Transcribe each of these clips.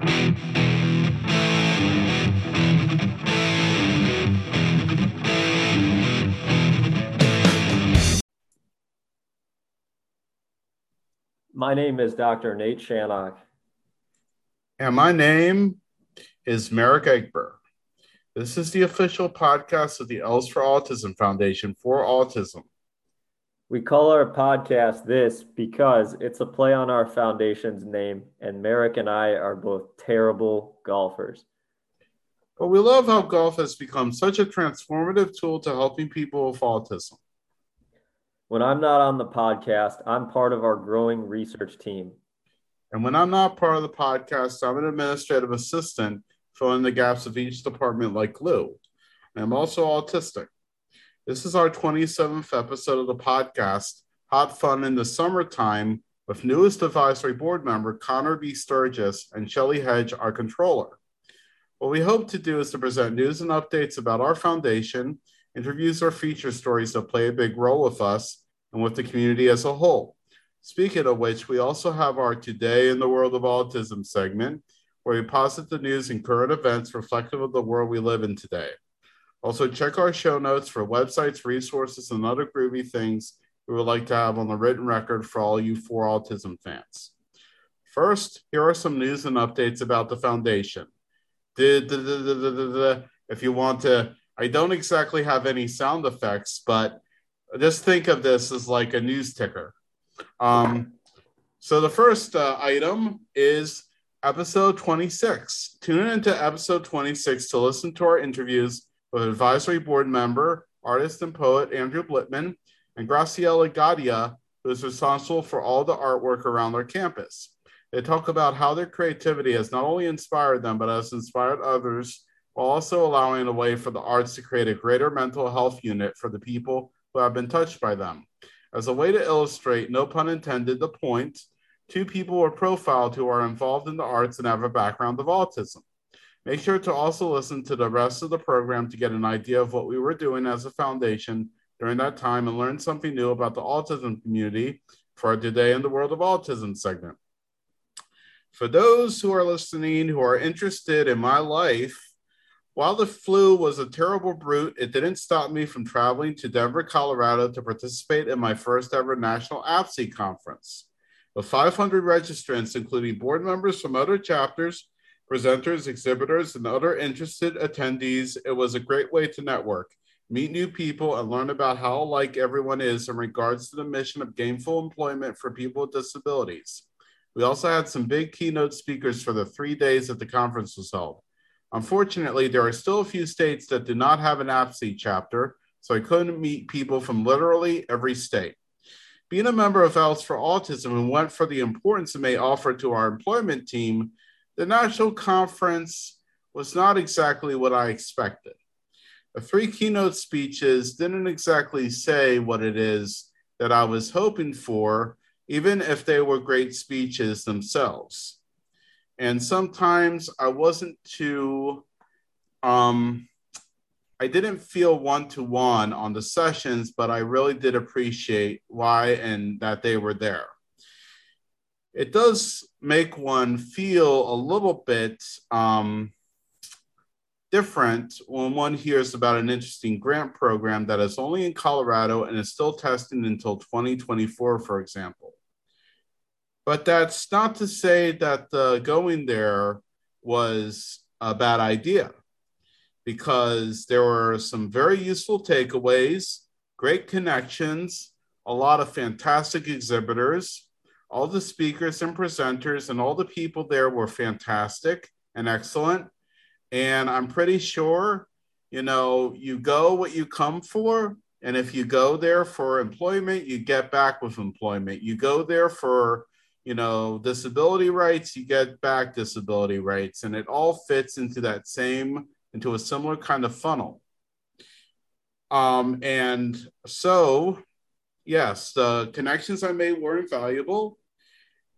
My name is Dr. Nate Shannock. And my name is Merrick Egbert. This is the official podcast of the Els for Autism Foundation for Autism. We call our podcast this because it's a play on our foundation's name, and Merrick and I are both terrible golfers. But we love how golf has become such a transformative tool to helping people with autism. When I'm not on the podcast, I'm part of our growing research team. And when I'm not part of the podcast, I'm an administrative assistant filling the gaps of each department like Lou. I'm also autistic. This is our 27th episode of the podcast, Hot Fun in the Summertime, with newest advisory board member Connor B. Sturgis and Shelly Hedge, our controller. What we hope to do is to present news and updates about our foundation, interviews or feature stories that play a big role with us, and with the community as a whole. Speaking of which, we also have our Today in the World of Autism segment, where we posit the news and current events reflective of the world we live in today. Also, check our show notes for websites, resources, and other groovy things we would like to have on the written record for all you for autism fans. First, here are some news and updates about the foundation. If you want to, I don't exactly have any sound effects, but just think of this as like a news ticker. Um, so the first uh, item is episode 26. Tune into episode 26 to listen to our interviews advisory board member, artist, and poet Andrew Blitman and Graciela Gadia, who is responsible for all the artwork around their campus. They talk about how their creativity has not only inspired them, but has inspired others, while also allowing a way for the arts to create a greater mental health unit for the people who have been touched by them. As a way to illustrate, no pun intended, the point, two people were profiled who are involved in the arts and have a background of autism. Make sure to also listen to the rest of the program to get an idea of what we were doing as a foundation during that time and learn something new about the autism community for Today in the World of Autism segment. For those who are listening who are interested in my life, while the flu was a terrible brute, it didn't stop me from traveling to Denver, Colorado to participate in my first ever national APSE conference. With 500 registrants, including board members from other chapters, presenters, exhibitors, and other interested attendees, it was a great way to network, meet new people, and learn about how alike everyone is in regards to the mission of gainful employment for people with disabilities. We also had some big keynote speakers for the three days that the conference was held. Unfortunately, there are still a few states that do not have an APSE chapter, so I couldn't meet people from literally every state. Being a member of Els for Autism and went for the importance it may offer to our employment team, the national conference was not exactly what I expected. The three keynote speeches didn't exactly say what it is that I was hoping for, even if they were great speeches themselves and sometimes I wasn't too um I didn't feel one to one on the sessions, but I really did appreciate why and that they were there. It does make one feel a little bit um, different when one hears about an interesting grant program that is only in Colorado and is still testing until 2024, for example. But that's not to say that uh, going there was a bad idea because there were some very useful takeaways, great connections, a lot of fantastic exhibitors. All the speakers and presenters and all the people there were fantastic and excellent. And I'm pretty sure, you know, you go what you come for. And if you go there for employment, you get back with employment. You go there for you know, disability rights, you get back disability rights, and it all fits into that same, into a similar kind of funnel. Um, and so, yes, the connections I made were invaluable.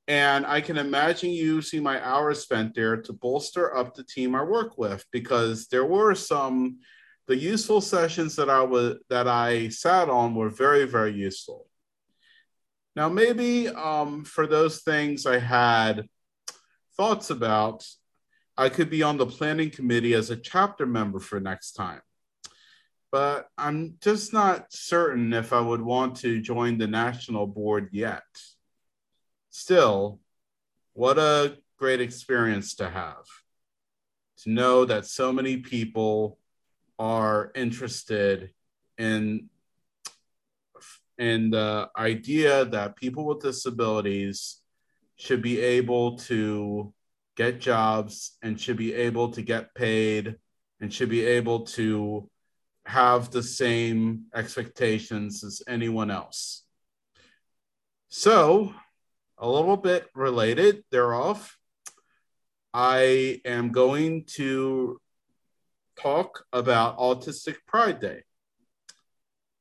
And I can imagine you using my hours spent there to bolster up the team I work with because there were some the useful sessions that I was that I sat on were very, very useful. Now, maybe um, for those things I had thoughts about, I could be on the planning committee as a chapter member for next time. But I'm just not certain if I would want to join the national board yet. Still, what a great experience to have to know that so many people are interested in in the idea that people with disabilities should be able to get jobs and should be able to get paid and should be able to have the same expectations as anyone else. So, a little bit related thereof, I am going to talk about Autistic Pride Day.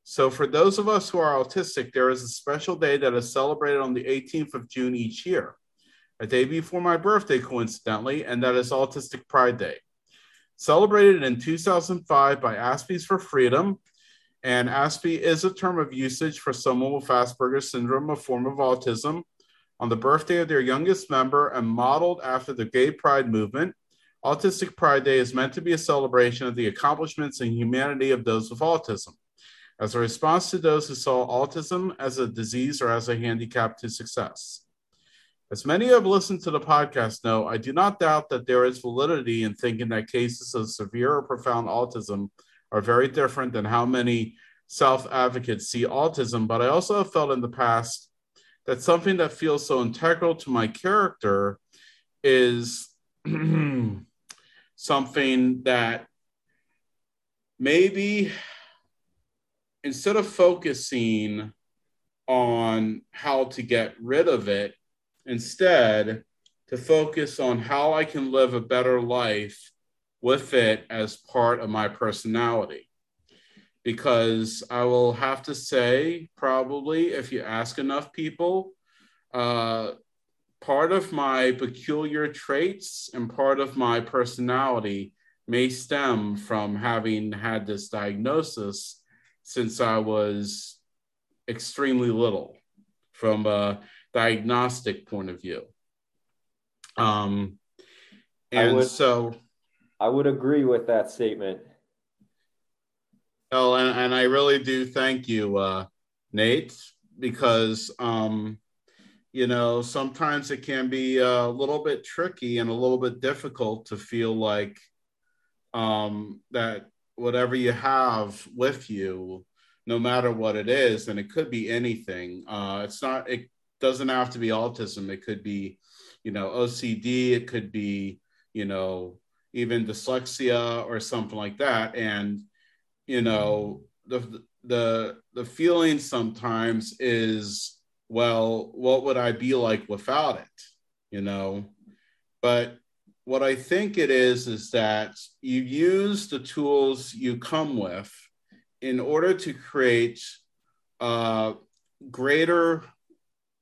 So, for those of us who are autistic, there is a special day that is celebrated on the 18th of June each year, a day before my birthday, coincidentally, and that is Autistic Pride Day. Celebrated in 2005 by Aspies for Freedom, and Aspie is a term of usage for someone with Asperger's syndrome, a form of autism, on the birthday of their youngest member and modeled after the gay pride movement. Autistic Pride Day is meant to be a celebration of the accomplishments and humanity of those with autism, as a response to those who saw autism as a disease or as a handicap to success. As many who have listened to the podcast know, I do not doubt that there is validity in thinking that cases of severe or profound autism are very different than how many self advocates see autism, but I also have felt in the past that something that feels so integral to my character is something that maybe instead of focusing on how to get rid of it, instead to focus on how I can live a better life with it as part of my personality because I will have to say, probably, if you ask enough people, uh, part of my peculiar traits and part of my personality may stem from having had this diagnosis since I was extremely little from a diagnostic point of view. Um, and I would, so I would agree with that statement. Oh, and, and I really do thank you, uh, Nate, because um, you know sometimes it can be a little bit tricky and a little bit difficult to feel like um, that whatever you have with you, no matter what it is, and it could be anything. Uh, it's not. It doesn't have to be autism. It could be, you know, OCD. It could be, you know, even dyslexia or something like that, and you know the the the feeling sometimes is well what would i be like without it you know? But what i think it is is that you use the tools you come with in order to create a greater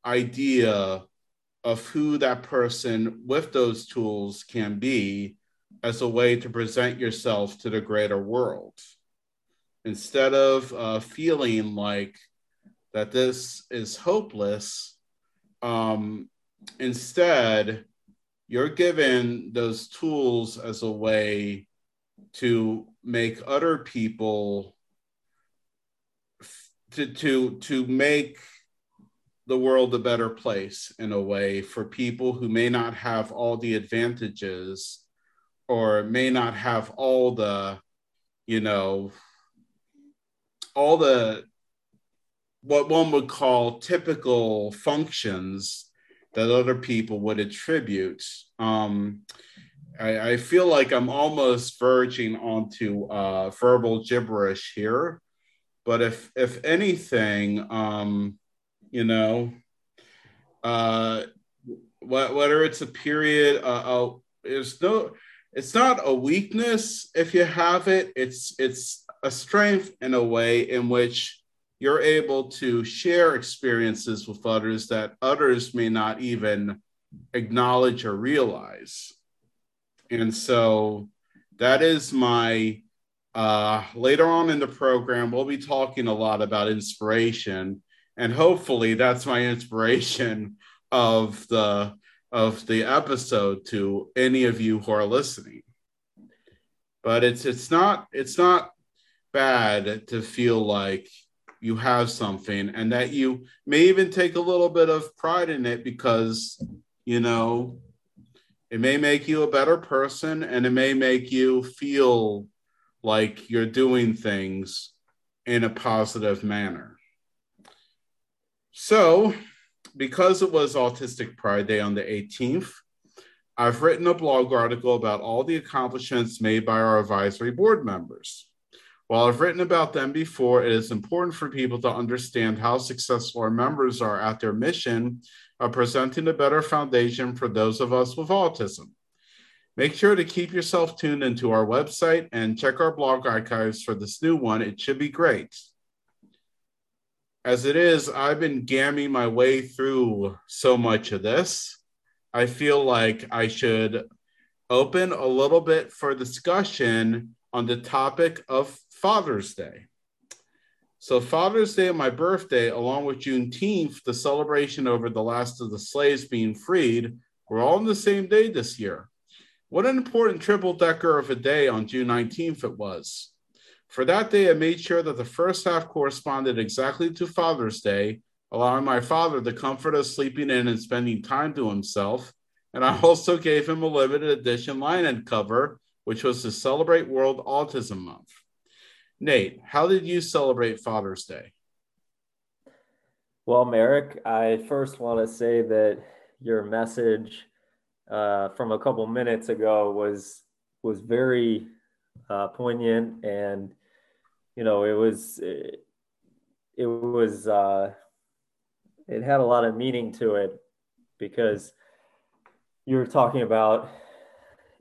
idea of who that person with those tools can be as a way to present yourself to the greater world instead of uh, feeling like that this is hopeless, um, instead, you're given those tools as a way to make other people to to to make the world a better place in a way for people who may not have all the advantages or may not have all the you know all the what one would call typical functions that other people would attribute. Um, I, I, feel like I'm almost verging onto uh, verbal gibberish here, but if if anything, um, you know, uh, whether it's a period, uh, uh, it's no, it's not a weakness if you have it. It's it's a strength in a way in which you're able to share experiences with others that others may not even acknowledge or realize. And so that is my uh, later on in the program, we'll be talking a lot about inspiration. And hopefully, that's my inspiration of the of the episode to any of you who are listening. But it's it's not it's not bad to feel like you have something and that you may even take a little bit of pride in it because you know it may make you a better person and it may make you feel like you're doing things in a positive manner. So, because it was Autistic Pride Day on the 18th, I've written a blog article about all the accomplishments made by our advisory board members. While I've written about them before, it is important for people to understand how successful our members are at their mission of presenting a better foundation for those of us with autism. Make sure to keep yourself tuned into our website and check our blog archives for this new one. It should be great. As it is, I've been gamming my way through so much of this. I feel like I should open a little bit for discussion on the topic of Father's Day. So, Father's Day and my birthday, along with Juneteenth, the celebration over the last of the slaves being freed, were all on the same day this year. What an important triple decker of a day on June 19th it was. For that day, I made sure that the first half corresponded exactly to Father's Day, allowing my father the comfort of sleeping in and spending time to himself. And I also gave him a limited edition end cover, which was to celebrate World Autism Month. Nate, how did you celebrate Father's Day? Well, Merrick, I first want to say that your message uh, from a couple minutes ago was was very uh, poignant, and you know it was it, it was uh, it had a lot of meaning to it because you're talking about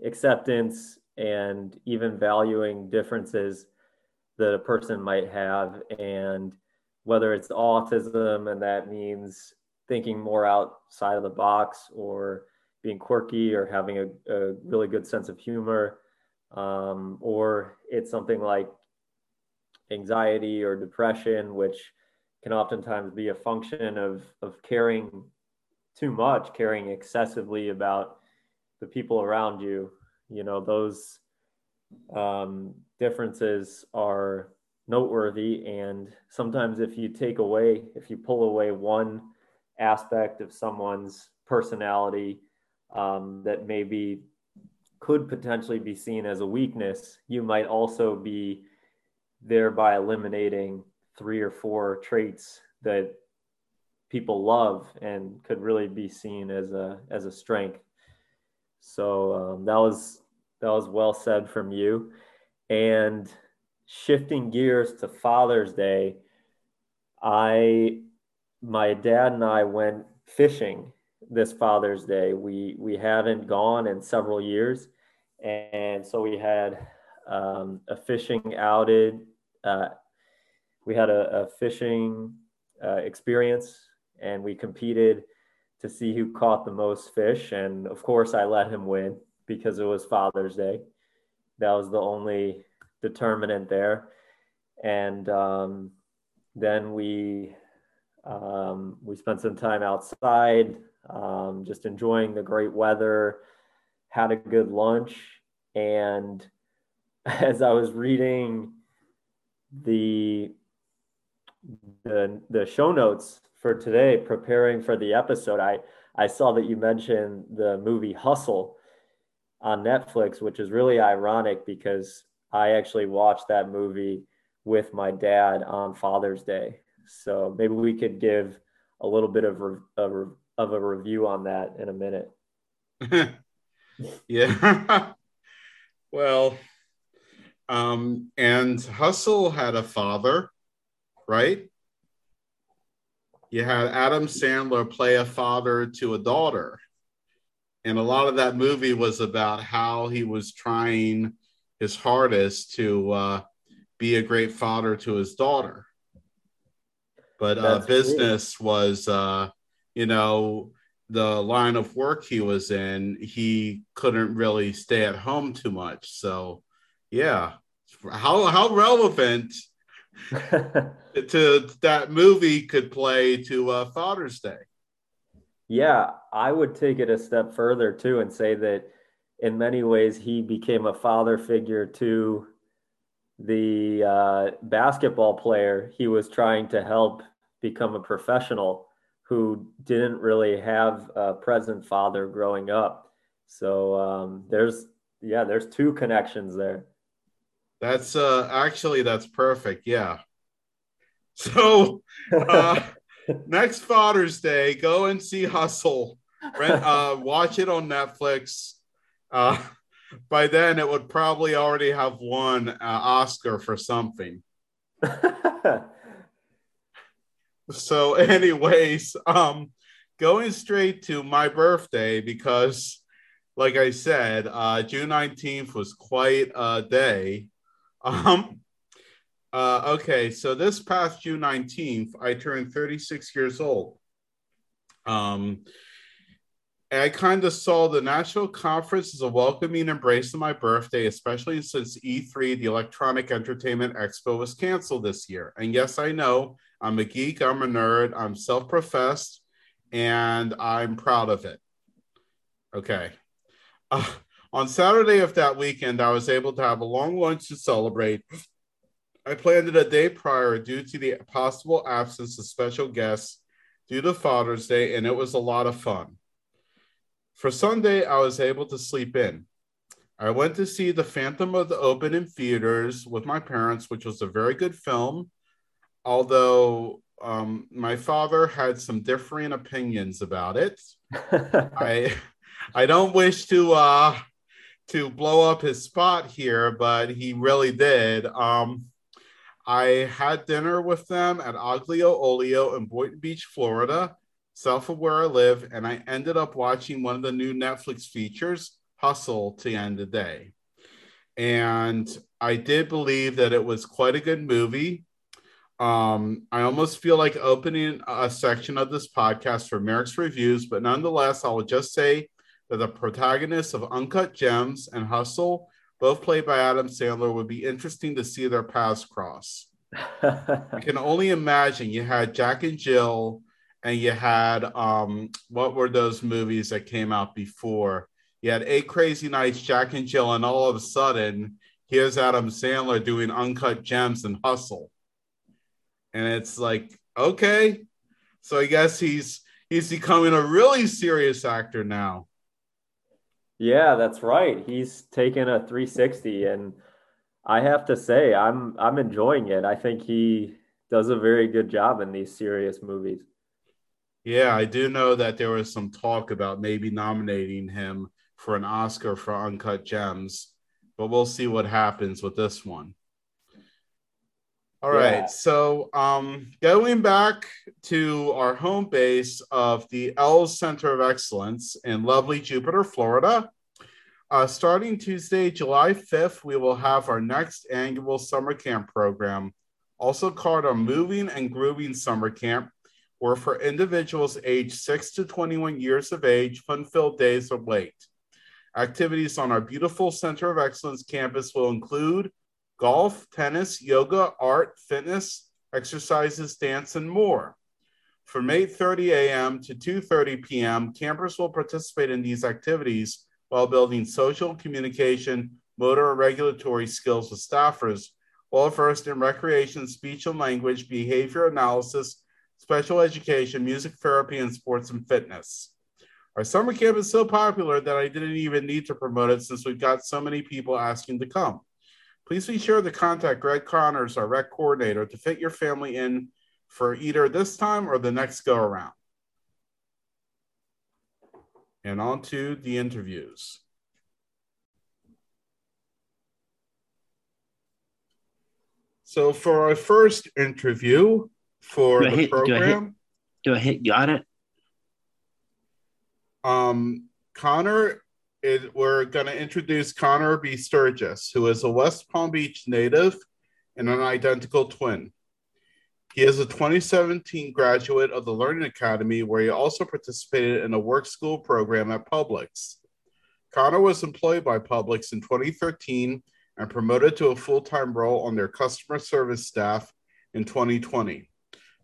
acceptance and even valuing differences that a person might have and whether it's autism and that means thinking more outside of the box or being quirky or having a, a really good sense of humor, um, or it's something like anxiety or depression, which can oftentimes be a function of, of caring too much, caring excessively about the people around you. You know, those um, differences are noteworthy. And sometimes, if you take away, if you pull away one aspect of someone's personality, um, that maybe could potentially be seen as a weakness, you might also be thereby eliminating three or four traits that people love and could really be seen as a as a strength. So um, that was that was well said from you. And shifting gears to Father's Day, I my dad and I went fishing this Father's Day. We we haven't gone in several years, and so we had um, a fishing outed. Uh, we had a, a fishing uh, experience, and we competed to see who caught the most fish. And of course, I let him win because it was Father's Day. That was the only determinant there. And um, then we um, we spent some time outside um, just enjoying the great weather, had a good lunch. And as I was reading the, the, the show notes for today, preparing for the episode, I, I saw that you mentioned the movie Hustle on Netflix, which is really ironic because I actually watched that movie with my dad on Father's Day. So maybe we could give a little bit of a, of a review on that in a minute. yeah. well, um, and Hustle had a father, right? You had Adam Sandler play a father to a daughter. And a lot of that movie was about how he was trying his hardest to uh, be a great father to his daughter. But uh, business was uh, you know, the line of work he was in, he couldn't really stay at home too much. So, yeah, how how relevant to that movie could play to uh, Father's Day. Yeah, I would take it a step further too and say that in many ways he became a father figure to the uh, basketball player he was trying to help become a professional who didn't really have a present father growing up. So um, there's yeah, there's two connections there. That's uh actually that's perfect. Yeah. So uh, next Father's Day, go and see Hustle. Rent, uh, watch it on Netflix. Uh, by then, it would probably already have won an Oscar for something. so, anyways, um, going straight to my birthday because, like I said, uh, June nineteenth was quite a day. Um, uh, okay, so this past June 19th, I turned 36 years old. Um, I kind of saw the National Conference as a welcoming embrace of my birthday, especially since E3, the Electronic Entertainment Expo, was canceled this year. And yes, I know I'm a geek, I'm a nerd, I'm self professed, and I'm proud of it. Okay. Uh, on Saturday of that weekend, I was able to have a long lunch to celebrate I planned it a day prior due to the possible absence of special guests due to Father's Day, and it was a lot of fun. For Sunday, I was able to sleep in. I went to see The Phantom of the Open in theaters with my parents, which was a very good film, although um, my father had some differing opinions about it. I I don't wish to uh, to blow up his spot here, but he really did. Um, I had dinner with them at Aglio Olio in Boynton Beach, Florida, south of where I live, and I ended up watching one of the new Netflix features, Hustle, to end the day. And I did believe that it was quite a good movie. Um, I almost feel like opening a section of this podcast for Merrick's reviews, but nonetheless, I will just say that the protagonists of Uncut Gems and Hustle both played by Adam Sandler, would be interesting to see their paths cross. I can only imagine you had Jack and Jill, and you had um, what were those movies that came out before? You had Eight Crazy Nights, Jack and Jill, and all of a sudden, here's Adam Sandler doing Uncut Gems and Hustle, and it's like, okay, so I guess he's he's becoming a really serious actor now. Yeah, that's right. He's taken a 360 and I have to say I'm I'm enjoying it. I think he does a very good job in these serious movies. Yeah, I do know that there was some talk about maybe nominating him for an Oscar for Uncut Gems, but we'll see what happens with this one. All yeah. right. So, um, going back to our home base of the Els Center of Excellence in lovely Jupiter, Florida, uh, starting Tuesday, July 5th, we will have our next annual summer camp program, also called our Moving and Grooving Summer Camp, where for individuals aged 6 to 21 years of age, fun filled days are late. Activities on our beautiful Center of Excellence campus will include golf, tennis, yoga, art, fitness, exercises, dance, and more. From 8:30 a.m. to 2:30 p.m., campers will participate in these activities while building social communication, motor, and regulatory skills with staffers, well versed in recreation, speech and language, behavior analysis, special education, music therapy, and sports and fitness. Our summer camp is so popular that I didn't even need to promote it since we've got so many people asking to come. Please be sure to contact Greg Connors, our rec coordinator, to fit your family in for either this time or the next go around. And on to the interviews. So for our first interview for the hit, program, do I, hit, do I hit got it? Um, Connor is, we're going to introduce Connor B. Sturgis, who is a West Palm Beach native and an identical twin. He is a 2017 graduate of the Learning Academy, where he also participated in a work school program at Publix. Connor was employed by Publix in 2013 and promoted to a full time role on their customer service staff in 2020.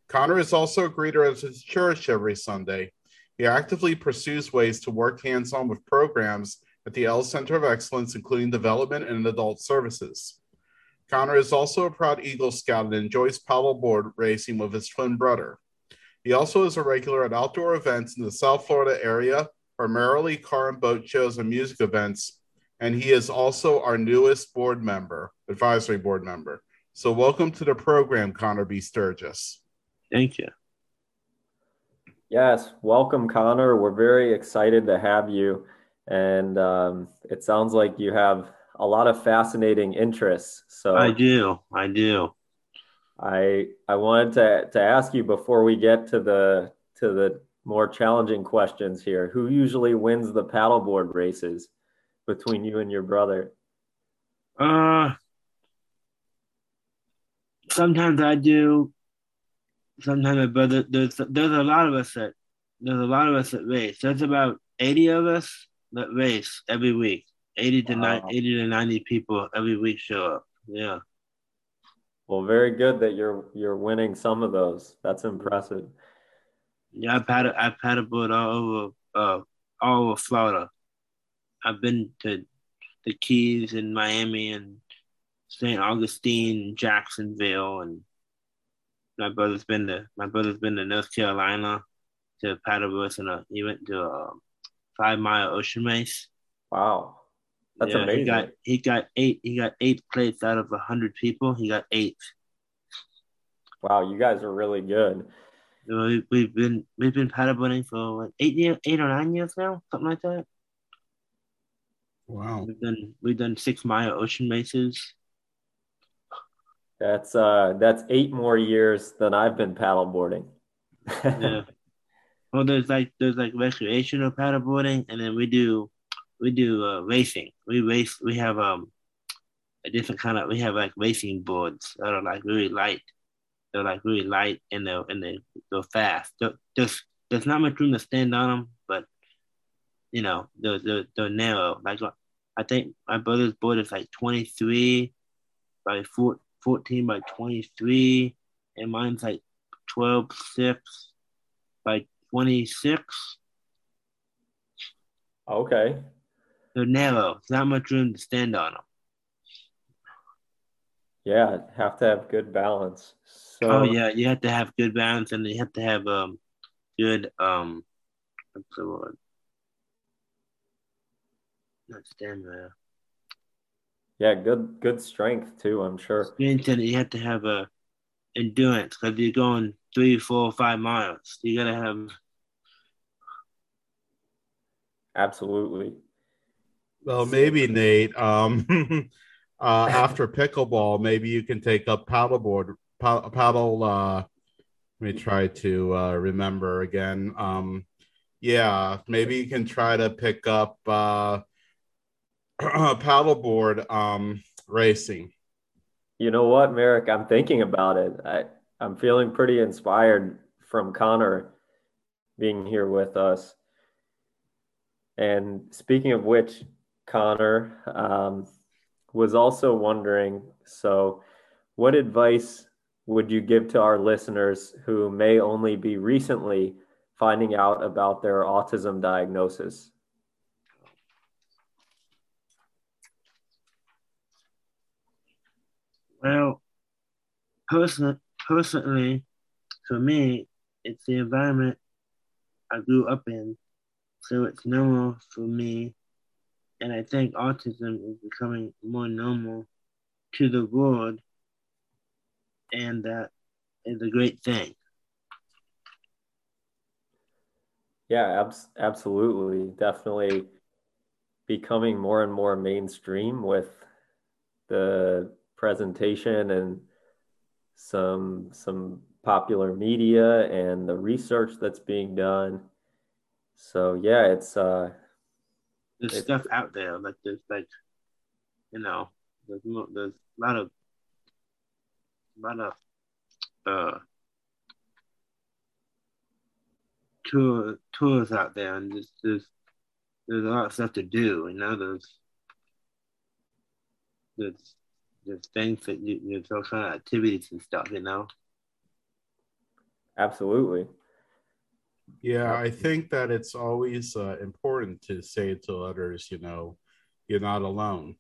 Connor is also a greeter at his church every Sunday. He actively pursues ways to work hands on with programs at the L Center of Excellence, including development and adult services. Connor is also a proud Eagle Scout and enjoys paddleboard racing with his twin brother. He also is a regular at outdoor events in the South Florida area, primarily car and boat shows and music events, and he is also our newest board member, advisory board member. So, welcome to the program, Connor B. Sturgis. Thank you. Yes, welcome, Connor. We're very excited to have you. And um, it sounds like you have a lot of fascinating interests. So I do. I do. I I wanted to to ask you before we get to the to the more challenging questions here. Who usually wins the paddleboard races between you and your brother? Uh sometimes I do. Sometimes my brother there's there's a lot of us that there's a lot of us that race. There's about 80 of us that race every week. 80 to wow. 90, 80 to 90 people every week show up. Yeah. Well, very good that you're you're winning some of those. That's impressive. Yeah, I've had I've paddleboard all over uh all over Florida. I've been to the Keys in Miami and St. Augustine, Jacksonville, and my brother's been to my brother's been to North Carolina to paddleboard and a, he went to a five mile ocean race. Wow. That's yeah, amazing. He got he got eight he got eight plates out of a hundred people. He got eight. Wow, you guys are really good. We, we've been we've been paddleboarding for what, eight years, eight or nine years now, something like that. Wow. We've done we've done six mile ocean races. That's uh that's eight more years than I've been paddleboarding. yeah. Well, there's like there's like recreational paddleboarding, and then we do we do uh, racing. We race. We have um a different kind of. We have like racing boards that are like really light. They're like really light and they and they go fast. There's there's not much room to stand on them, but you know they're they're, they're narrow. Like I think my brother's board is like 23 by 14 by 23, and mine's like 12 6 by 26. Okay. They're narrow. There's not much room to stand on them. Yeah, have to have good balance. So, oh yeah, you have to have good balance, and you have to have um good um what's the word? Not stamina. Yeah, good good strength too. I'm sure. Strength, and you have to have a endurance because you're going three, four, five miles. You gotta have Absolutely. Well, maybe Nate. Um, uh, after pickleball, maybe you can take up paddleboard. Paddle. Uh, let me try to uh, remember again. Um, yeah, maybe you can try to pick up uh, paddleboard um, racing. You know what, Merrick? I'm thinking about it. I, I'm feeling pretty inspired from Connor being here with us. And speaking of which, Connor um, was also wondering so, what advice would you give to our listeners who may only be recently finding out about their autism diagnosis? Well, person, personally, for me, it's the environment I grew up in so it's normal for me. And I think autism is becoming more normal to the world. And that is a great thing. Yeah, abs- absolutely. Definitely becoming more and more mainstream with the presentation and some some popular media and the research that's being done. So yeah, it's uh there's it's, stuff out there like there's like you know there's there's a lot of a lot of uh tour tours out there and there's there's there's a lot of stuff to do, you know, there's there's there's things that you there's all kind of activities and stuff, you know. Absolutely. Yeah, I think that it's always uh, important to say to others, you know, you're not alone.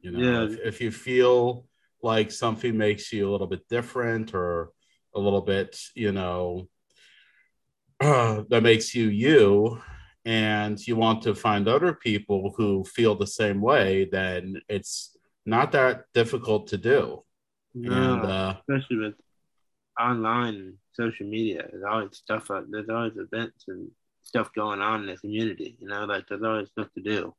You know, Yeah. if, if you feel like something makes you a little bit different or a little bit, you know, that makes you you, and you want to find other people who feel the same way, then it's not that difficult to do. No, And uh, especially with online and social media. There's always stuff out there's always events and stuff going on in the community, you know, like there's always stuff to do.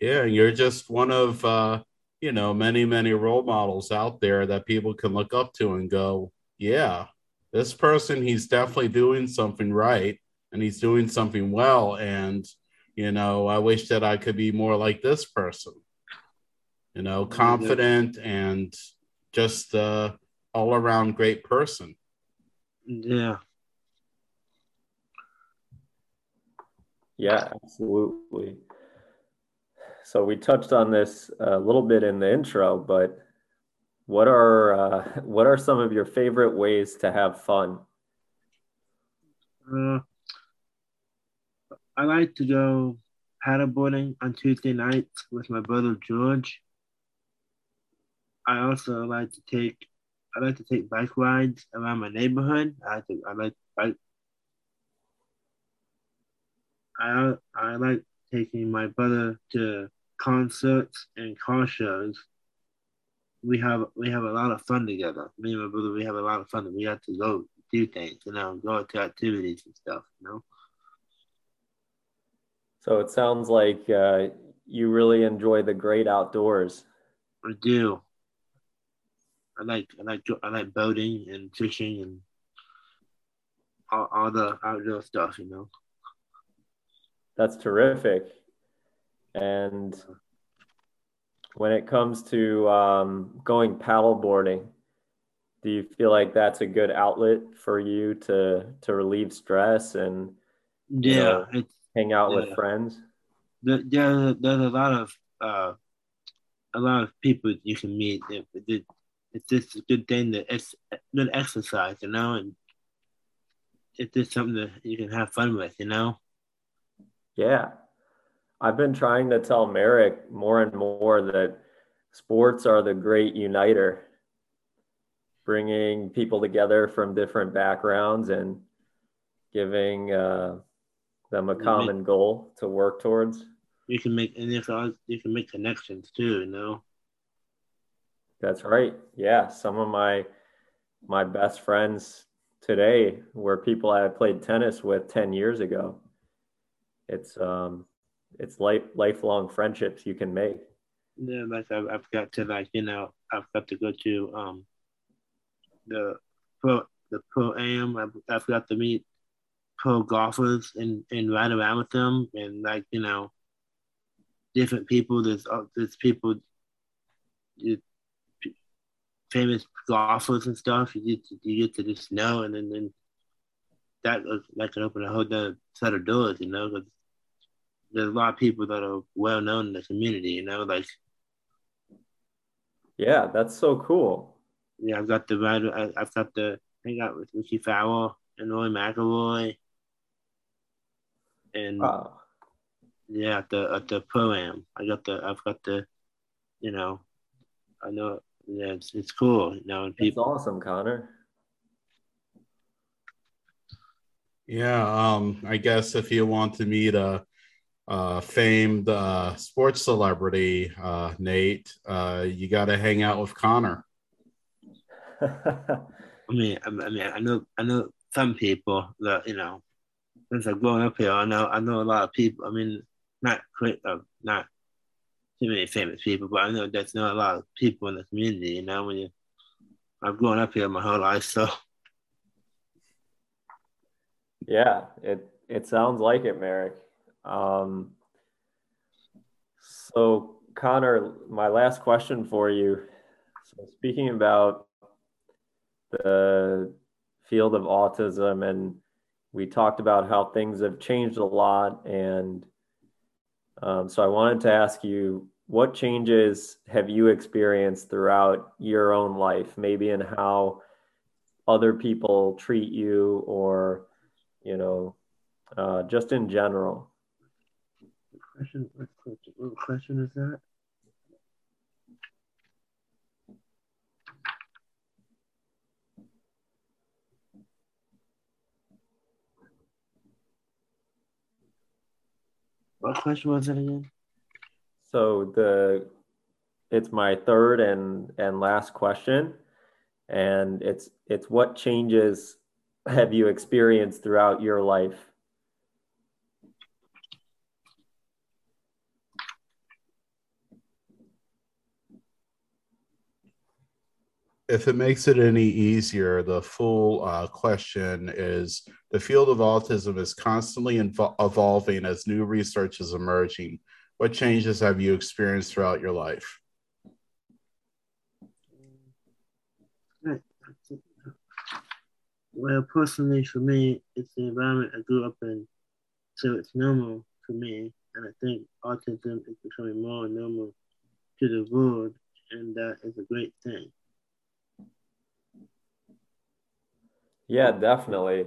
Yeah, you're just one of uh, you know many many role models out there that people can look up to and go, yeah, this person he's definitely doing something right and he's doing something well and you know, I wish that I could be more like this person. You know, confident and just uh all around great person. Yeah. Yeah, absolutely. So we touched on this a little bit in the intro, but what are uh, what are some of your favorite ways to have fun? Uh, I like to go paddleboarding on Tuesday nights with my brother George. I also like to take I like to take bike rides around my neighborhood. I like to, I like bike. I I like taking my brother to concerts and car shows. We have we have a lot of fun together. Me and my brother, we have a lot of fun. We have to go do things, you know, go to activities and stuff, you know. So it sounds like uh, you really enjoy the great outdoors. I do. I like I like I like boating and fishing and all, all the outdoor stuff, you know. That's terrific. And when it comes to um, going paddleboarding, do you feel like that's a good outlet for you to to relieve stress and you Yeah, know, it's hang out with friends? there, there's a lot of uh, a lot of people you can meet. It, it, it's just a good thing that it's good exercise, you know, and it's just something that you can have fun with, you know. Yeah. I've been trying to tell Merrick more and more that sports are the great uniter, bringing people together from different backgrounds and giving uh, them a common goal to work towards. You can make and you can, you can make connections too, you know. That's right. Yeah, some of my my best friends today were people I played tennis with 10 years ago. It's um it's life lifelong friendships you can make. Yeah, like I've, I've got to like you know I've got to go to um the pro the pro am. I've, I've got to meet pro golfers and and ride around with them and like you know different people. There's uh, there's people, famous golfers and stuff. You get to, you get to just know and then then that was- that can open a whole other set of doors. You know, 'cause there's a lot of people that are well known in the community. You know, like. Yeah, that's so cool. Yeah, I've got the ride. I- I've got the hang out with Rickie Fowler and Rory McIlroy, and Wow. yeah, at the at the pro am. I got the. I've got the. You know, I know. Yeah, it's it's cool. You know, and That's awesome, Connor. Yeah, um, I guess if you want to meet a, a famed uh, sports celebrity, uh, Nate, uh, you got to hang out with Connor. I mean, I mean, I mean, I know, I know some people that you know. Since I've grown up here, I know, I know a lot of people. I mean, not quick, uh, not too many famous people, but I know that's not a lot of people in the community. You know, when you, I've grown up here my whole life, so yeah, it it sounds like it, Merrick. Um, so Connor, my last question for you. So speaking about the field of autism and we talked about how things have changed a lot and um, so i wanted to ask you what changes have you experienced throughout your own life maybe in how other people treat you or you know, uh, just in general. Question, what question, is that? What question was it again? So the it's my third and and last question, and it's it's what changes have you experienced throughout your life? If it makes it any easier, the full uh, question is the field of autism is constantly invo- evolving as new research is emerging. What changes have you experienced throughout your life? Well, personally, for me, it's the environment I grew up in, so it's normal for me. And I think autism is becoming more normal to the world, and that is a great thing. Yeah, definitely.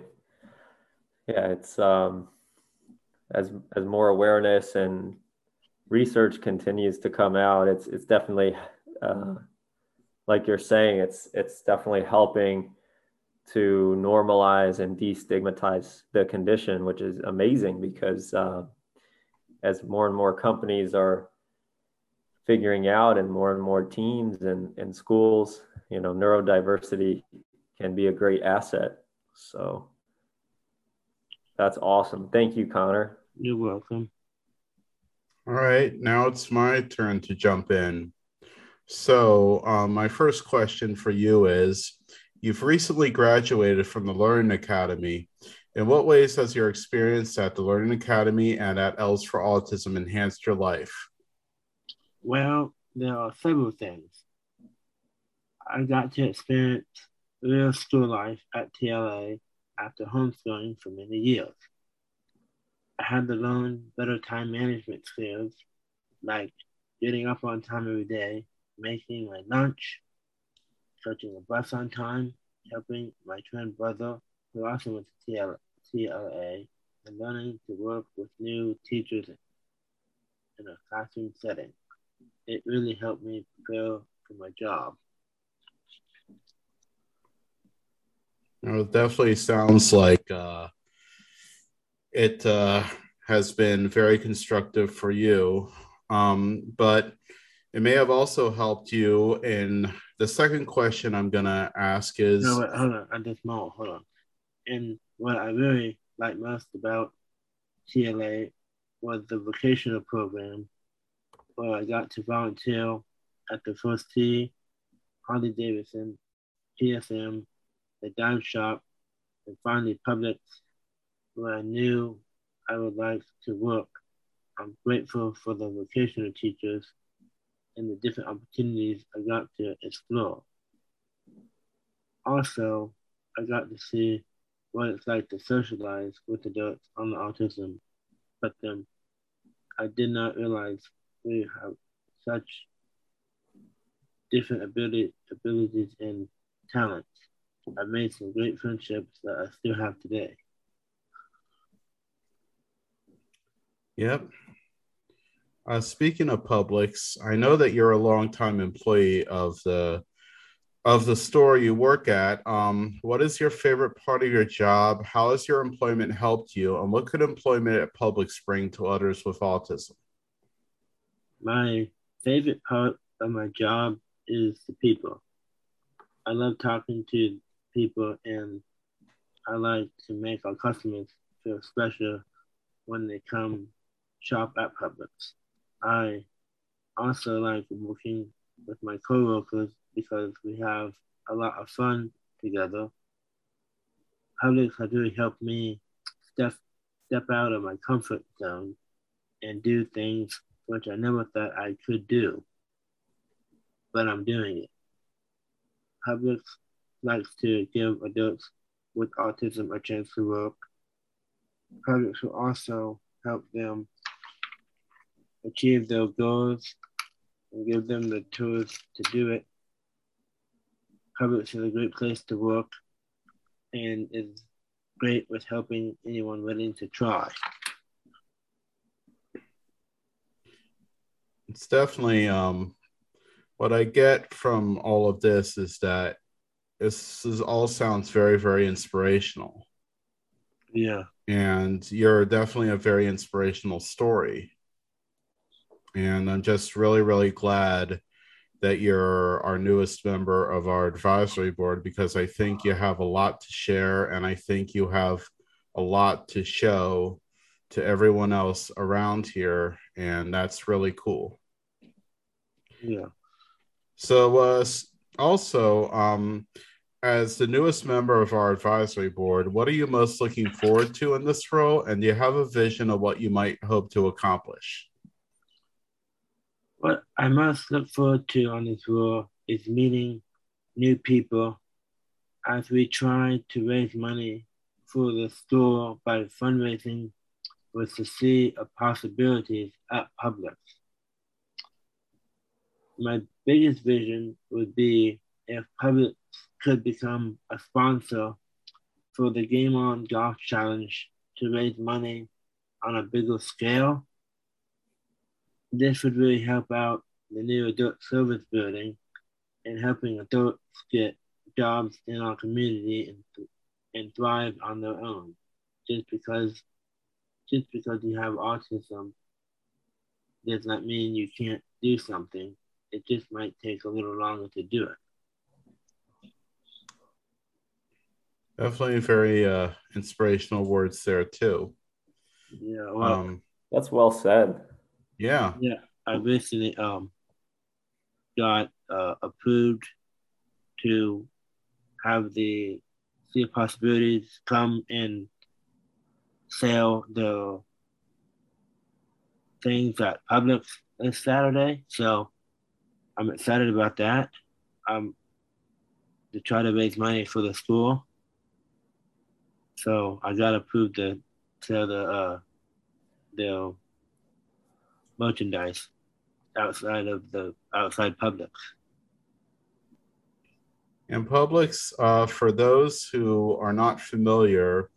Yeah, it's um, as as more awareness and research continues to come out, it's it's definitely uh, like you're saying, it's it's definitely helping to normalize and destigmatize the condition, which is amazing because uh, as more and more companies are figuring out and more and more teams and, and schools, you know, neurodiversity can be a great asset. So that's awesome. Thank you, Connor. You're welcome. All right, now it's my turn to jump in. So, um, my first question for you is You've recently graduated from the Learning Academy. In what ways has your experience at the Learning Academy and at ELS for Autism enhanced your life? Well, there are several things. I got to experience real school life at TLA after homeschooling for many years. I had to learn better time management skills like getting up on time every day, making my lunch, catching a bus on time, helping my twin brother, who also went to TL, TLA, and learning to work with new teachers in a classroom setting. It really helped me prepare for my job. it definitely sounds like uh, it uh, has been very constructive for you. Um, but it may have also helped you in the second question I'm gonna ask is no, wait, hold on, at this moment, hold on. And what I really like most about TLA was the vocational program where I got to volunteer at the First Tee, Harley Davidson, PSM, the Dime Shop, and finally Publix, where I knew I would like to work. I'm grateful for the vocational teachers and the different opportunities I got to explore. Also, I got to see what it's like to socialize with adults on the autism spectrum. I did not realize we have such different ability, abilities and talents. I made some great friendships that I still have today. Yep. Uh, speaking of Publix, I know that you're a longtime employee of the of the store you work at. Um, what is your favorite part of your job? How has your employment helped you, and what could employment at Publix bring to others with autism? My favorite part of my job is the people. I love talking to people, and I like to make our customers feel special when they come shop at Publix. I also like working with my coworkers because we have a lot of fun together. Publix has really helped me step step out of my comfort zone and do things which I never thought I could do, but I'm doing it. Publix likes to give adults with autism a chance to work. Publix will also help them achieve their goals and give them the tools to do it. Publix is a great place to work and is great with helping anyone willing to try. It's definitely um, what I get from all of this is that this is all sounds very, very inspirational. Yeah. And you're definitely a very inspirational story. And I'm just really, really glad that you're our newest member of our advisory board because I think you have a lot to share and I think you have a lot to show to everyone else around here. And that's really cool. Yeah. So, uh, also, um, as the newest member of our advisory board, what are you most looking forward to in this role? And do you have a vision of what you might hope to accomplish? What I most look forward to on this tour is meeting new people as we try to raise money for the store by fundraising with the sea of possibilities at Publix. My biggest vision would be if Publix could become a sponsor for the Game On Golf Challenge to raise money on a bigger scale this would really help out the new adult service building and helping adults get jobs in our community and, and thrive on their own. Just because just because you have autism does not mean you can't do something. It just might take a little longer to do it. Definitely very uh, inspirational words there too. Yeah, well, um, that's well said. Yeah. Yeah. I recently um got uh, approved to have the Sea Possibilities come and sell the things at Publix this Saturday. So I'm excited about that. Um, to try to raise money for the school. So I got approved to sell the uh, the merchandise outside of the outside Publix. And Publix, uh, for those who are not familiar,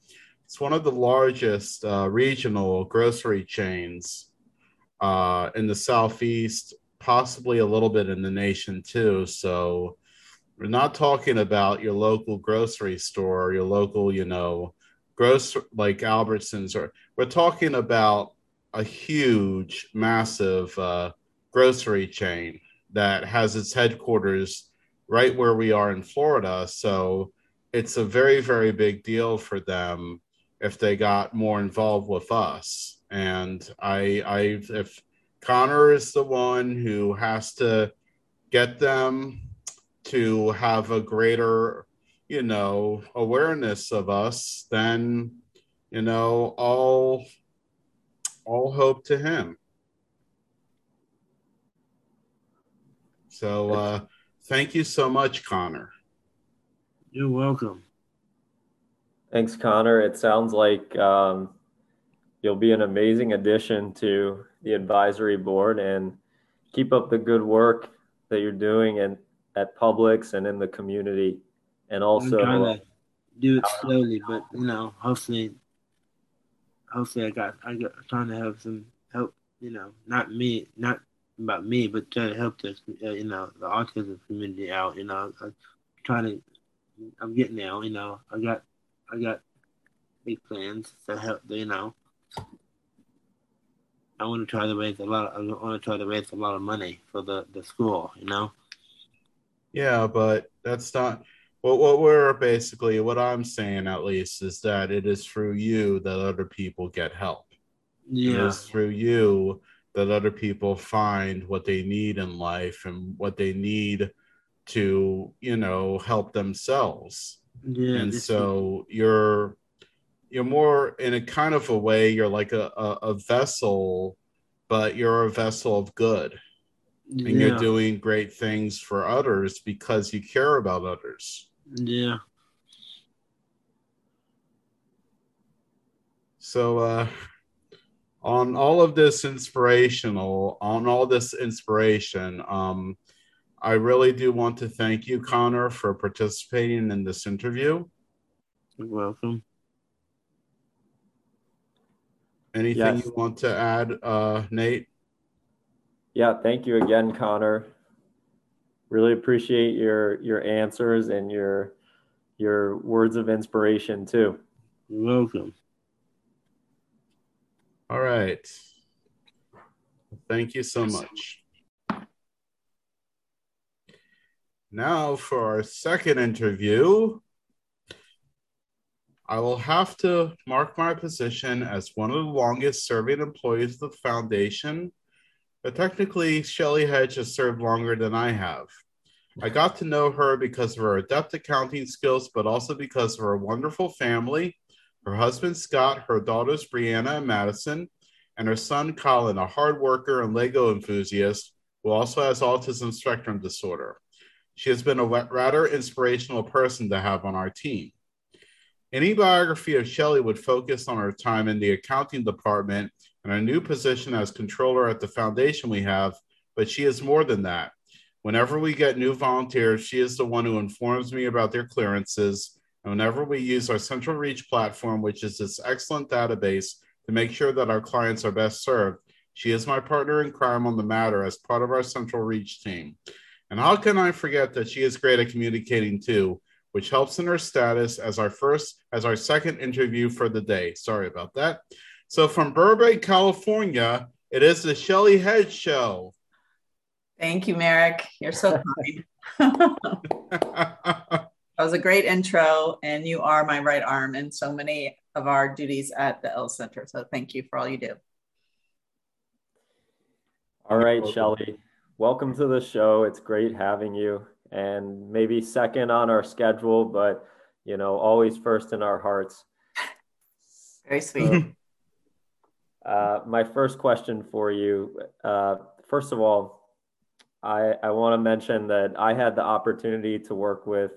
it's one of the largest uh, regional grocery chains uh, in the Southeast, possibly a little bit in the nation too. So we're not talking about your local grocery store, your local, you know, grocery like Albertsons, or we're talking about a huge, massive uh, grocery chain that has its headquarters right where we are in Florida. So it's a very, very big deal for them if they got more involved with us. And I, I, if Connor is the one who has to get them to have a greater, you know, awareness of us, then, you know, all all hope to him. So uh, thank you so much, Connor. You're welcome. Thanks, Connor. It sounds like um, you'll be an amazing addition to the advisory board and keep up the good work that you're doing and at Publix and in the community. And also, I'm trying to do it slowly, but you know, hopefully hopefully I got I got trying to have some help. You know, not me, not about me, but trying to help the uh, you know the autism community out. You know, I'm trying to. I'm getting there. You know, I got I got big plans to help. You know, I want to try to raise a lot. Of, I want to try to raise a lot of money for the the school. You know. Yeah, but that's not what what we're basically what I'm saying at least is that it is through you that other people get help. Yeah. It is through you that other people find what they need in life and what they need to, you know, help themselves. Yeah. And so you're you're more in a kind of a way, you're like a, a, a vessel, but you're a vessel of good. And yeah. you're doing great things for others because you care about others. Yeah. So uh on all of this inspirational, on all this inspiration, um I really do want to thank you, Connor, for participating in this interview. You're welcome. Anything Yes. you want to add, uh, Nate? Yeah, thank you again, Connor. Really appreciate your your answers and your your words of inspiration too. You're welcome. All right. Thank you so much. Now, for our second interview, I will have to mark my position as one of the longest serving employees of the foundation, but technically, Shelley Hedge has served longer than I have. I got to know her because of her adept accounting skills, but also because of her wonderful family, her husband Scott, her daughters Brianna and Madison, and her son Colin, a hard worker and Lego enthusiast who also has autism spectrum disorder. She has been a rather inspirational person to have on our team. Any biography of Shelley would focus on her time in the accounting department and her new position as controller at the foundation we have, but she is more than that. Whenever we get new volunteers, she is the one who informs me about their clearances. And whenever we use our Central Reach platform, which is this excellent database to make sure that our clients are best served, she is my partner in crime on the matter as part of our Central Reach team. And how can I forget that she is great at communicating too, which helps in her status as our first, as our second interview for the day. Sorry about that. So from Burbank, California, it is the Shelley Head Show. Thank you, Merrick. You're so kind. that was a great intro, and you are my right arm in so many of our duties at the Els Center. So thank you for all you do. All right, welcome. Shelley, welcome to the show. It's great having you. And maybe second on our schedule, but you know, always first in our hearts. Very sweet. Uh, my first question for you, uh, first of all, I, I want to mention that I had the opportunity to work with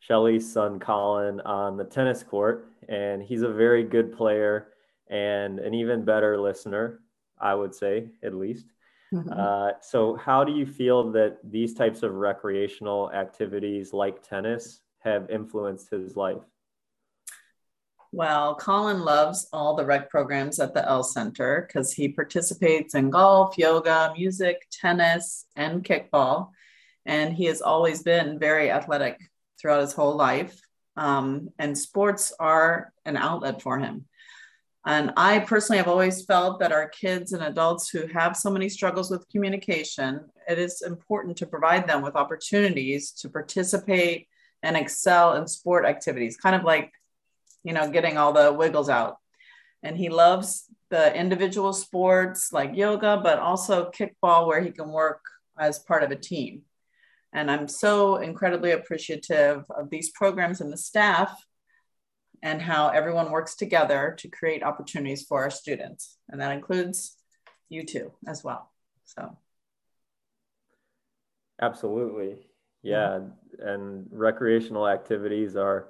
Shelly's son Colin on the tennis court, and he's a very good player and an even better listener, I would say, at least. Mhm. Uh, so, how do you feel that these types of recreational activities like tennis have influenced his life? Well, Colin loves all the rec programs at the Els Center because he participates in golf, yoga, music, tennis, and kickball. And he has always been very athletic throughout his whole life. Um, and sports are an outlet for him. And I personally have always felt that our kids and adults who have so many struggles with communication, it is important to provide them with opportunities to participate and excel in sport activities, kind of like you know, getting all the wiggles out. And he loves the individual sports like yoga, but also kickball, where he can work as part of a team. And I'm so incredibly appreciative of these programs and the staff and how everyone works together to create opportunities for our students. And that includes you too, as well. So, Absolutely. Yeah. And recreational activities are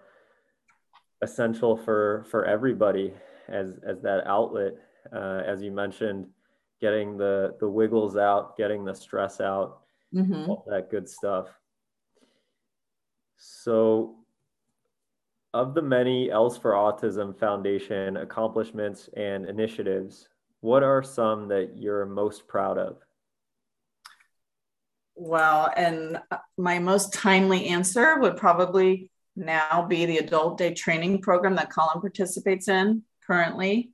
essential for for everybody as as that outlet uh, as you mentioned getting the the wiggles out getting the stress out mhm. all that good stuff so of the many Els for autism foundation accomplishments and initiatives what are some that you're most proud of Well, and my most timely answer would probably now be the adult day training program that Colin participates in currently.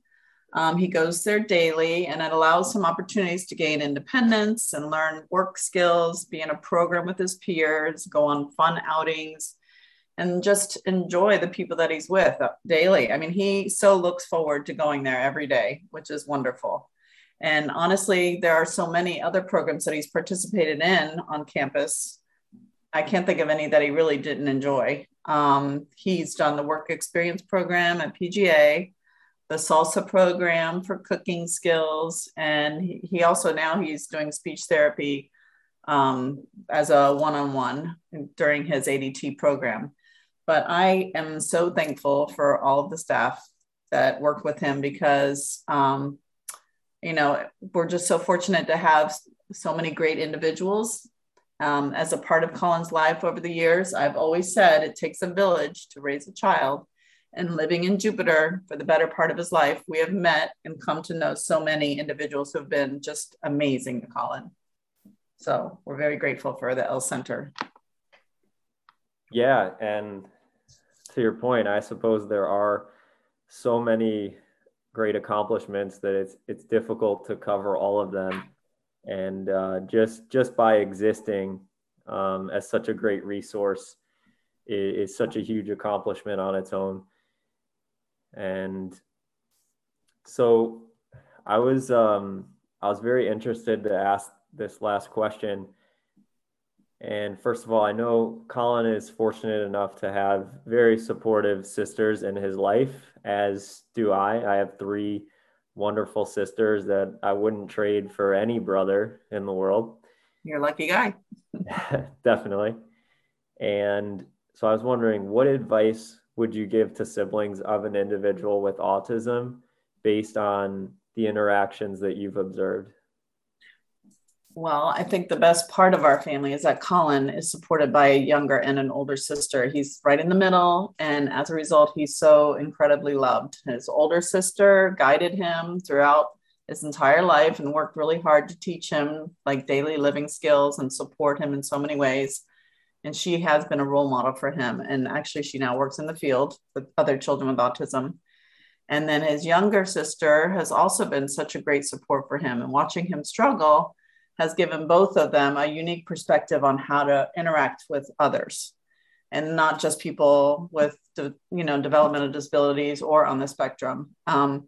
Um, he goes there daily and it allows him opportunities to gain independence and learn work skills, be in a program with his peers, go on fun outings, and just enjoy the people that he's with daily. I mean, he so looks forward to going there every day, which is wonderful. And honestly, there are so many other programs that he's participated in on campus. I can't think of any that he really didn't enjoy. Um, he's done the work experience program at PGA, the salsa program for cooking skills, and he, also now he's doing speech therapy um, as a one-on-one during his ADT program. But I am so thankful for all of the staff that work with him because um, you know we're just so fortunate to have so many great individuals um, as a part of Colin's life over the years. I've always said it takes a village to raise a child. and living in Jupiter for the better part of his life, we have met and come to know so many individuals who have been just amazing to Colin. So we're very grateful for the Els Center. Yeah, and to your point, I suppose there are so many great accomplishments that it's it's difficult to cover all of them, and uh, just just by existing um, as such a great resource is, is such a huge accomplishment on its own. And so, I was um, I was very interested to ask this last question and first of all, I know Colin is fortunate enough to have very supportive sisters in his life, as do I. I have three wonderful sisters that I wouldn't trade for any brother in the world. You're a lucky guy. Definitely. And so I was wondering, what advice would you give to siblings of an individual with autism based on the interactions that you've observed? Well, I think the best part of our family is that Colin is supported by a younger and an older sister. He's right in the middle. And as a result, he's so incredibly loved. His older sister guided him throughout his entire life and worked really hard to teach him like daily living skills and support him in so many ways. And she has been a role model for him. And actually, she now works in the field with other children with autism. And then his younger sister has also been such a great support for him. And watching him struggle, has given both of them a unique perspective on how to interact with others. And not just people with you know developmental disabilities or on the spectrum. Um,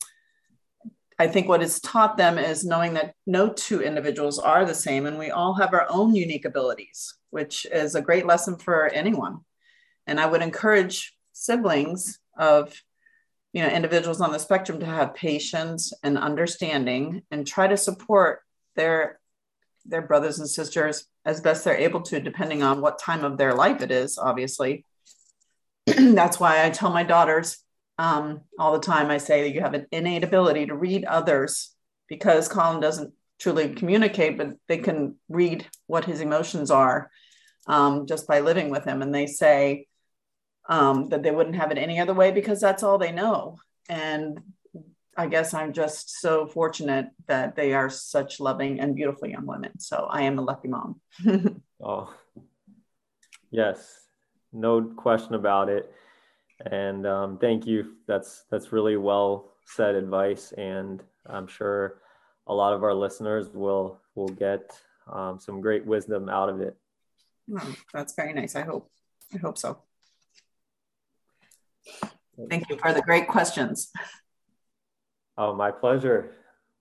i think what it's taught them is knowing that no two individuals are the same and we all have our own unique abilities which is a great lesson for anyone. And i would encourage siblings of you know individuals on the spectrum to have patience and understanding and try to support their their brothers and sisters as best they're able to, depending on what time of their life it is, obviously. That's why I tell my daughters um, all the time I say that you have an innate ability to read others because Colin doesn't truly communicate, but they can read what his emotions are um, just by living with him. And they say um, that they wouldn't have it any other way because that's all they know. And I guess I'm just so fortunate that they are such loving and beautiful young women. So I am a lucky mom. oh, yes, no question about it. And um, thank you. That's that's really well said advice, and I'm sure a lot of our listeners will will get um, some great wisdom out of it. Oh, that's very nice. I hope. I hope so. Thank you for the great questions. Oh, my pleasure.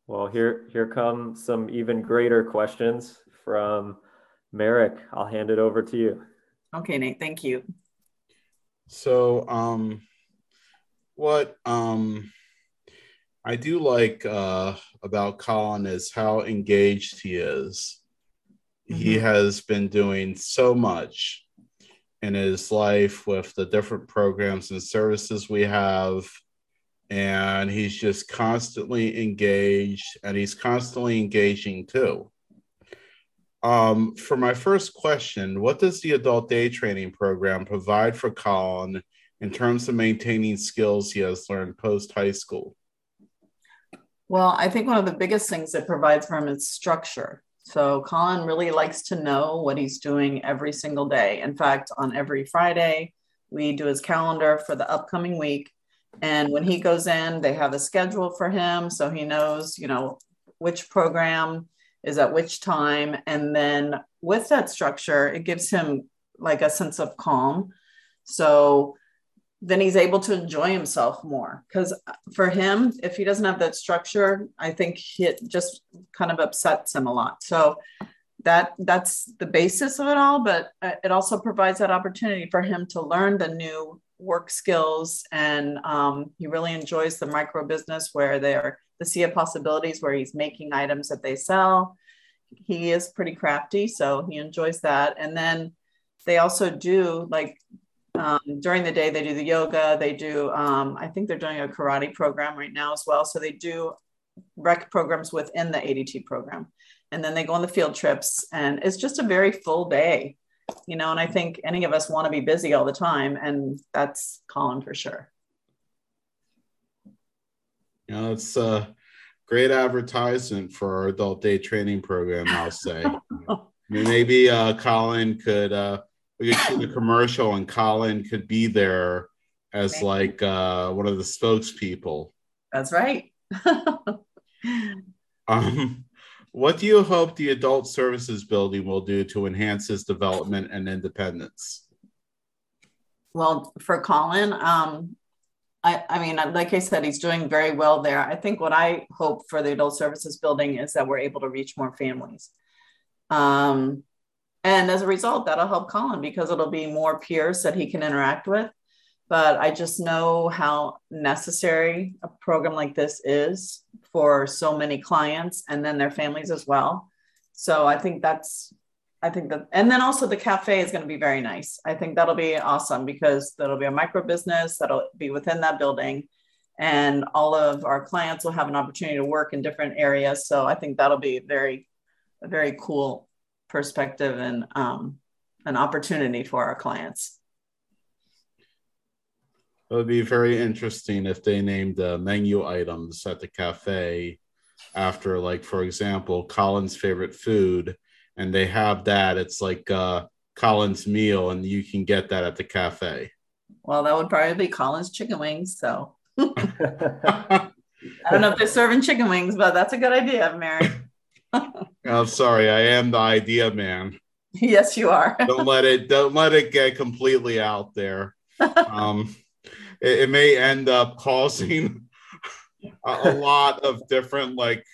Well, here here come some even greater questions from Merrick. I'll hand it over to you. Okay, Nate. Thank you. So, um, what um, I do like uh, about Colin is how engaged he is. Mm-hmm. He has been doing so much in his life with the different programs and services we have and he's just constantly engaged and he's constantly engaging too. Um, for my first question, what does the adult day training program provide for Colin in terms of maintaining skills he has learned post high school? Well, I think one of the biggest things it provides for him is structure. So Colin really likes to know what he's doing every single day. In fact, on every Friday, we do his calendar for the upcoming week and when he goes in, they have a schedule for him. So he knows, you know, which program is at which time. And then with that structure, it gives him like a sense of calm. So then he's able to enjoy himself more. Because uh, for him, if he doesn't have that structure, I think it just kind of upsets him a lot. So that that's the basis of it all but uh, it also provides that opportunity for him to learn the new work skills and um, he really enjoys the micro business where they're the sea of possibilities where he's making items that they sell. He is pretty crafty so he enjoys that. And then they also do like um, during the day they do the yoga they do um, i think they're doing a karate program right now as well. So they do rec programs within the adt program. And then they go on the field trips and it's just a very full day you know, and I think any of us want to be busy all the time, and that's Colin for sure. You know, it's a great advertisement for our adult day training program, I'll say. Maybe uh, Colin could uh, we could shoot a commercial and Colin could be there as Maybe. like uh, one of the spokespeople. That's right. um, what do you hope the adult services building will do to enhance his development and independence? Well, for Colin, um, I, I mean, like I said, he's doing very well there. I think what I hope for the adult services building is that we're able to reach more families. Um, and as a result, that'll help Colin because it'll be more peers that he can interact with. But I just know how necessary a program like this is for so many clients and then their families as well. So I think that's, I think that, and then also the cafe is going to be very nice. I think that'll be awesome because that'll be a micro business that'll be within that building. And all of our clients will have an opportunity to work in different areas. So I think that'll be very, a very cool perspective and um, an opportunity for our clients. It would be very interesting if they named the menu items at the cafe after, like, for example, Colin's favorite food, and they have that. It's like uh, Colin's meal, and you can get that at the cafe. Well, that would probably be Colin's chicken wings. So I don't know if they're serving chicken wings, but that's a good idea, Mary. I'm sorry, I am the idea man. Yes, you are. don't let it don't let it get completely out there. Um, it, it may end up causing a, a lot of different like,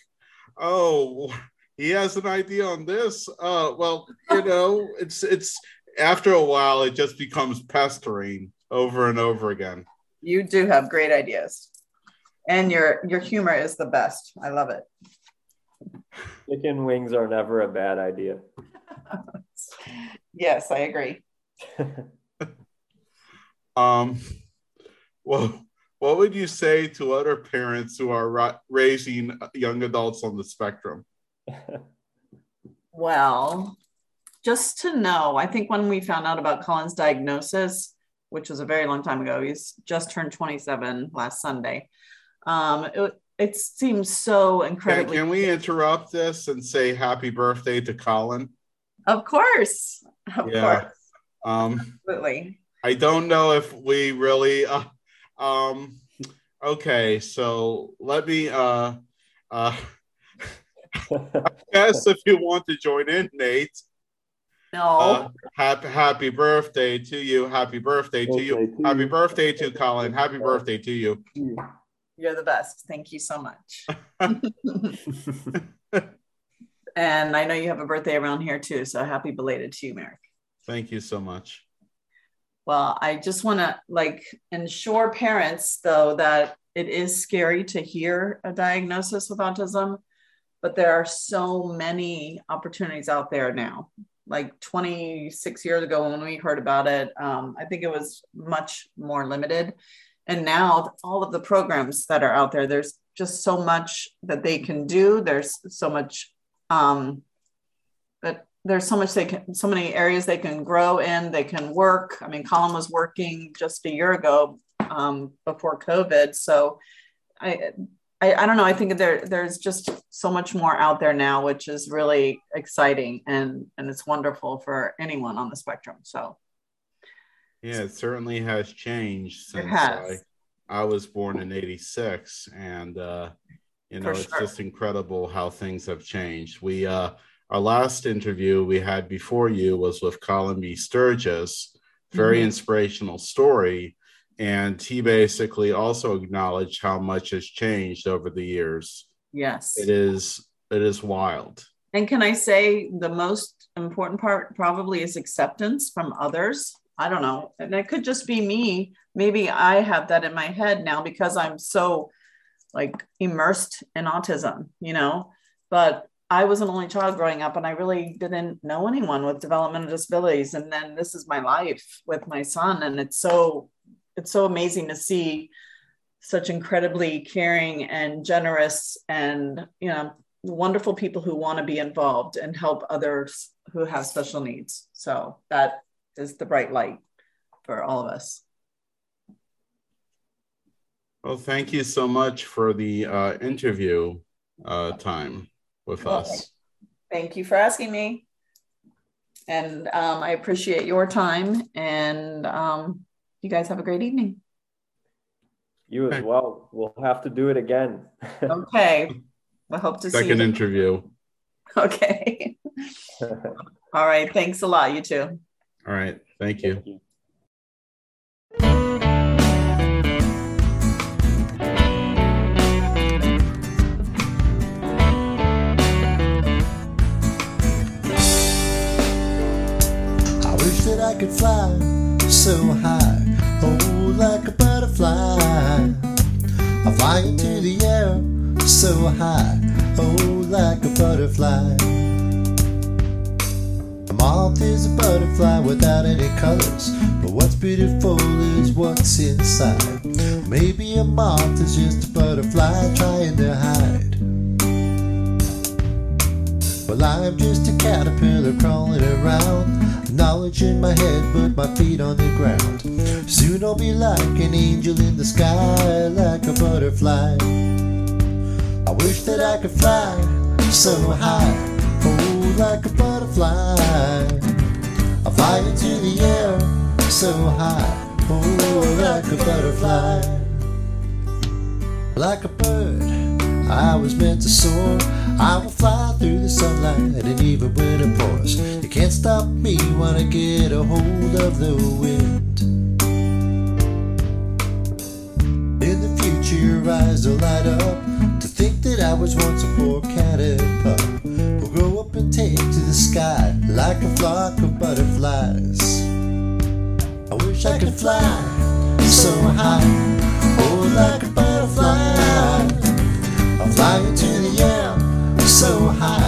oh, he has an idea on this. Uh, well, you know, it's it's after a while it just becomes pestering over and over again. You do have great ideas, and your your humor is the best. I love it. Chicken wings are never a bad idea. yes, I agree. um, well, what would you say to other parents who are ra- raising young adults on the spectrum? well, just to know, I think when we found out about Colin's diagnosis, which was a very long time ago, he's just turned 27 last Sunday. Um, it, it seems so incredibly. Can, can we interrupt this and say happy birthday to Colin? Of course. Of yeah. course. Um, Absolutely. I don't know if we really. Uh, um, okay, so let me. Uh, uh, I guess if you want to join in, Nate. No. Uh, happy happy birthday to you. Happy birthday to you. Happy birthday to Colin. Happy birthday to you. You're the best. Thank you so much. and I know you have a birthday around here too. So happy belated to you, Merrick. Thank you so much. Well, I just want to like ensure parents though that it is scary to hear a diagnosis with autism, but there are so many opportunities out there now. Like 26 years ago when we heard about it, um, I think it was much more limited and now all of the programs that are out there there's just so much that they can do there's so much um but there's so much they can so many areas they can grow in they can work i mean colin was working just a year ago um, before covid so I, I i don't know i think there there's just so much more out there now which is really exciting and and it's wonderful for anyone on the spectrum so yeah, it certainly has changed since has. I, I was born in 86. And, uh, you know, For it's sure. just incredible how things have changed. We, uh, our last interview we had before you was with Colin B. Sturgis, very mm-hmm. inspirational story. And he basically also acknowledged how much has changed over the years. Yes. It is, it is wild. And can I say the most important part probably is acceptance from others I don't know. And it could just be me. Maybe I have that in my head now because I'm so like immersed in autism, you know. But I was an only child growing up and I really didn't know anyone with developmental disabilities. And then this is my life with my son. And it's so it's so amazing to see such incredibly caring and generous and you know wonderful people who want to be involved and help others who have special needs. So that is the bright light for all of us. Well, thank you so much for the uh, interview uh, time with Well, us. Thank you for asking me. And um, I appreciate your time. And um, you guys have a great evening. You as well. We'll have to do it again. Okay. I hope to see you. Second you. interview. Okay. All right. Thanks a lot. You too. All right. Thank you. Thank you. That I could fly so high, oh, like a butterfly. I fly into the air so high, oh, like a butterfly. A moth is a butterfly without any colors, but what's beautiful is what's inside. Maybe a moth is just a butterfly trying to hide. Well, I'm just a caterpillar crawling around. Knowledge in my head, but my feet on the ground. Soon I'll be like an angel in the sky, like a butterfly. I wish that I could fly so high, oh, like a butterfly. I fly into the air so high, oh, like a butterfly. Like a bird, I was meant to soar. I will fly through the sunlight, and even when it pours, you can't stop me when I get a hold of the wind. In the future, your eyes will light up to think that I was once a poor cat and pup. Will grow up and take to the sky like a flock of butterflies. I wish I could fly so high, oh, like a. I fly into the air. So high,